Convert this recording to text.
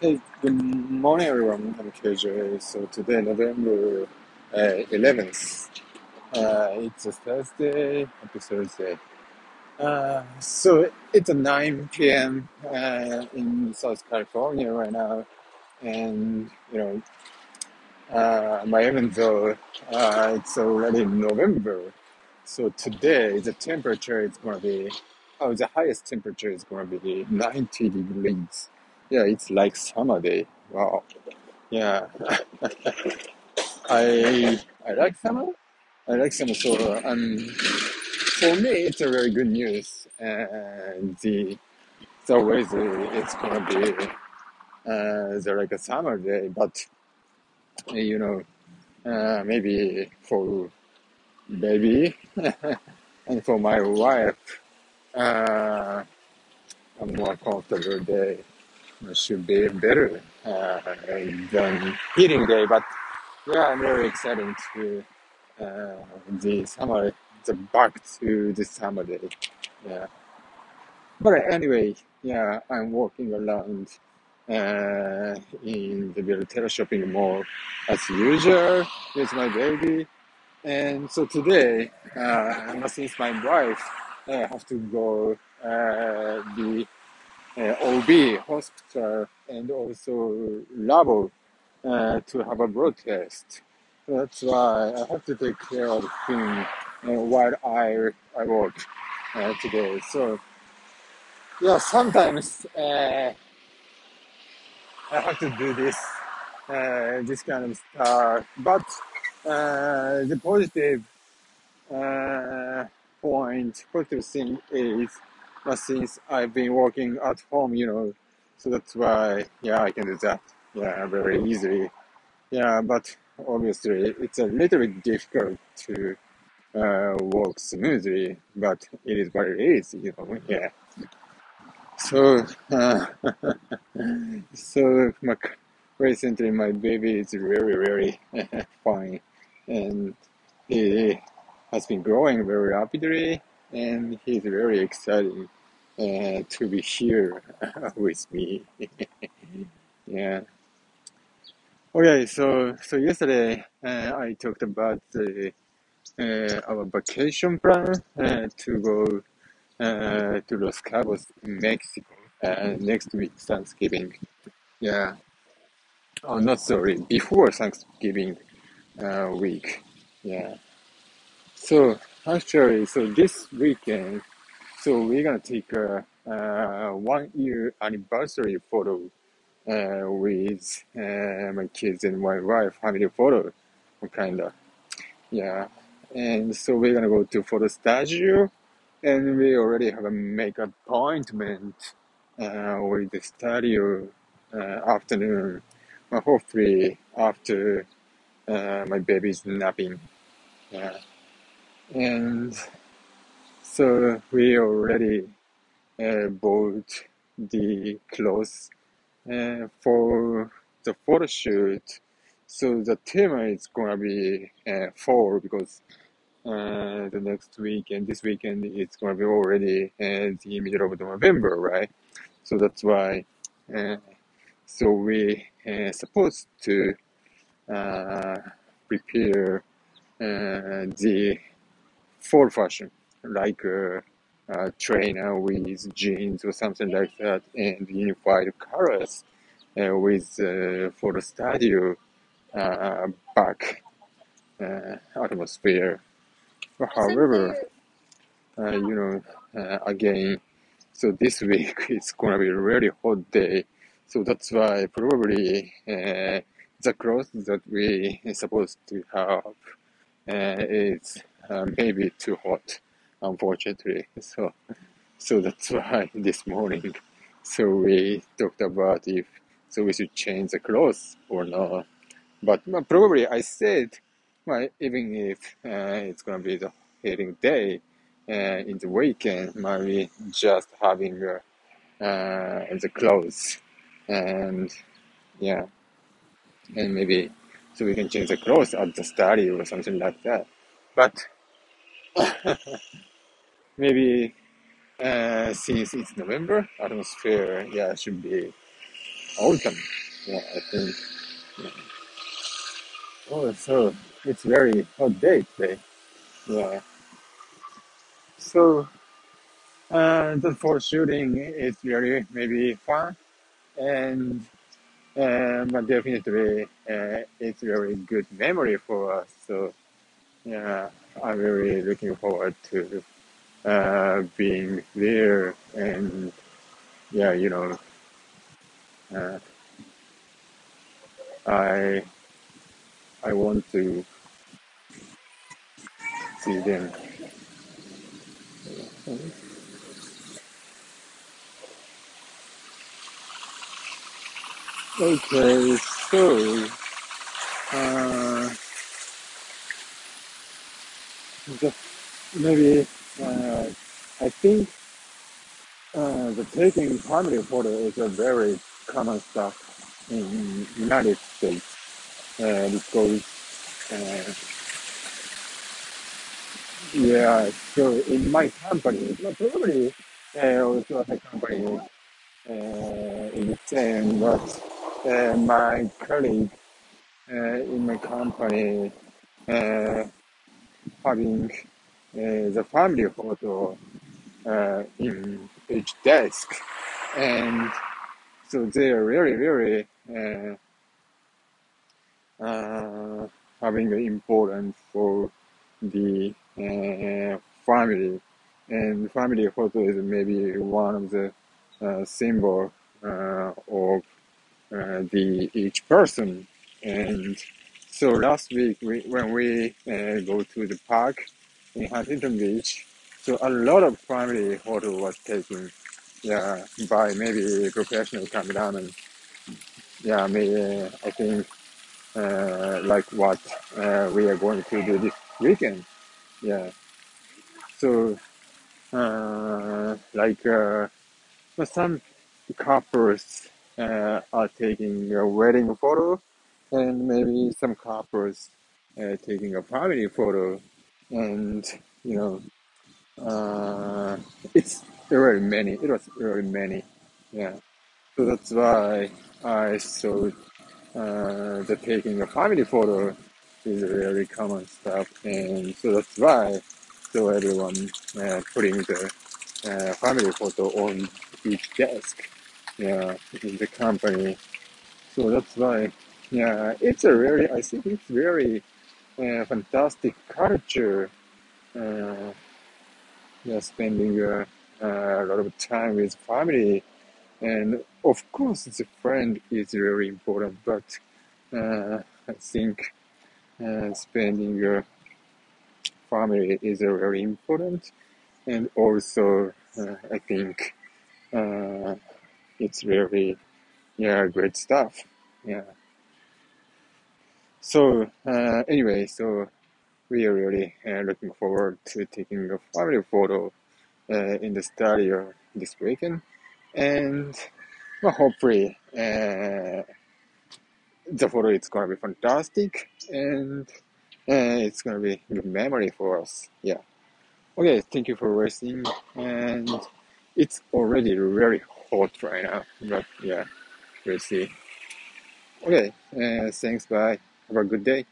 Hey, good morning, everyone. I'm KJ. So today, November uh, 11th, uh, it's a Thursday, happy Thursday. Uh, so it's a 9 p.m. Uh, in South California right now, and you know, uh, my even though uh, it's already November, so today the temperature is gonna be, oh, the highest temperature is gonna be 90 degrees. Yeah, it's like summer day. Wow. Yeah, I I like summer. I like summer. So um, for me, it's a very good news. And the the weather it's gonna be uh, the like a summer day, but you know uh, maybe for baby and for my wife, uh, a more comfortable day should be better uh, than heating day. But yeah, I'm very excited to. uh, the summer, the back to the summer day. Yeah. But anyway, yeah, I'm walking around uh, in the Bella Terra shopping mall as usual with my baby. And so today, uh, since my wife I have to go uh, uh, OB hospital and also lab uh, to have a blood test. That's why I have to take care of him uh, while I I work uh, today. So yeah, sometimes uh, I have to do this uh, this kind of stuff. But uh, the positive uh, point, positive thing is, uh, since I've been working at home, you know, so that's why yeah I can do that yeah very easily Yeah, but obviously it's a little bit difficult to uh, walk smoothly, but it is it is, you know. Yeah. So, uh, so my, recently my baby is very, very fine, and he has been growing very rapidly, and he's very excited uh, to be here with me. Yeah. Okay, so so yesterday uh, I talked about the uh, our vacation plan uh, to go uh, to Los Cabos, Mexico, uh, next week Thanksgiving. Yeah, oh, not sorry, before Thanksgiving uh, week. Yeah. So actually, so this weekend, so we're gonna take a, one year anniversary photo uh, with uh, my kids and my wife, family photo, kinda. Yeah. And so we're gonna go to photo studio and we already have a make appointment uh, with the studio uh, afternoon. Well, hopefully after uh, my baby's napping. Yeah. And so we already uh, bought the clothes uh, for the photo shoot. So the theme is gonna be uh, fall because uh, the next weekend, this weekend, it's gonna be already uh, the middle of November, right? So that's why. Uh, so we uh, supposed to uh, prepare uh, the fall fashion, like a, a trainer with jeans or something like that, and unified colors uh, with uh, for the studio uh, back uh, atmosphere. However, uh, you know, uh, again, so this week it's gonna be a really hot day, so that's why probably uh, the clothes that we are supposed to have uh, is uh, maybe too hot, unfortunately. So, so that's why this morning, so we talked about if so we should change the clothes or not. But well, probably I said, well, even if uh, it's gonna be the heating day uh, in the weekend, maybe just having uh, uh, the clothes and yeah, and maybe so we can change the clothes at the study or something like that. But maybe uh, since it's November, atmosphere yeah should be autumn. Yeah, I think. Yeah. Oh, so it's very hot day today. Yeah. So uh, the photo shooting is very maybe fun and uh, but definitely uh, it's very good memory for us. So yeah, I'm really looking forward to uh, being there and yeah, you know, uh, I I want to see them. Okay, so uh, just maybe uh, I think uh, the taking family photo is a very common stuff in United States uh, because uh, yeah, so in my company, not probably uh, also other company uh, in the same, but uh, my colleague uh, in my company uh, having the family photo uh, in each desk, and so they are really, really uh, uh, having an importance for the uh, family, and family photo is maybe one of the uh, symbol uh, of uh, the each person. And so last week we, when we uh, go to the park in Huntington Beach, so a lot of family photo was taken, yeah, by maybe professional cameraman. Yeah, maybe I think uh, like what uh, we are going to do this weekend. Yeah, so uh, like uh, some couples uh, are taking a wedding photo, and maybe some couples uh, taking a family photo, and you know, uh, it's very many. It was very many. Yeah, so that's why I thought uh, the taking a family photo is a very common stuff, and so that's why so everyone uh, putting the uh, family photo on each desk, yeah, in the company. So that's why, yeah, it's a very, I think it's very uh, fantastic culture. Uh, yeah, spending uh, uh, a lot of time with family, and of course, the friend is very important, but uh, I think uh, spending uh, family is very important, and also I think it's really yeah great stuff. Yeah. So uh, anyway, so we are really uh, looking forward to taking a family photo uh, in the studio this weekend, and well, hopefully uh, the photo is gonna be fantastic, and uh, it's gonna be a good memory for us. Yeah. Okay, thank you for listening, and it's already very hot right now, but yeah, we'll see. Okay, uh, thanks. Bye. Have a good day.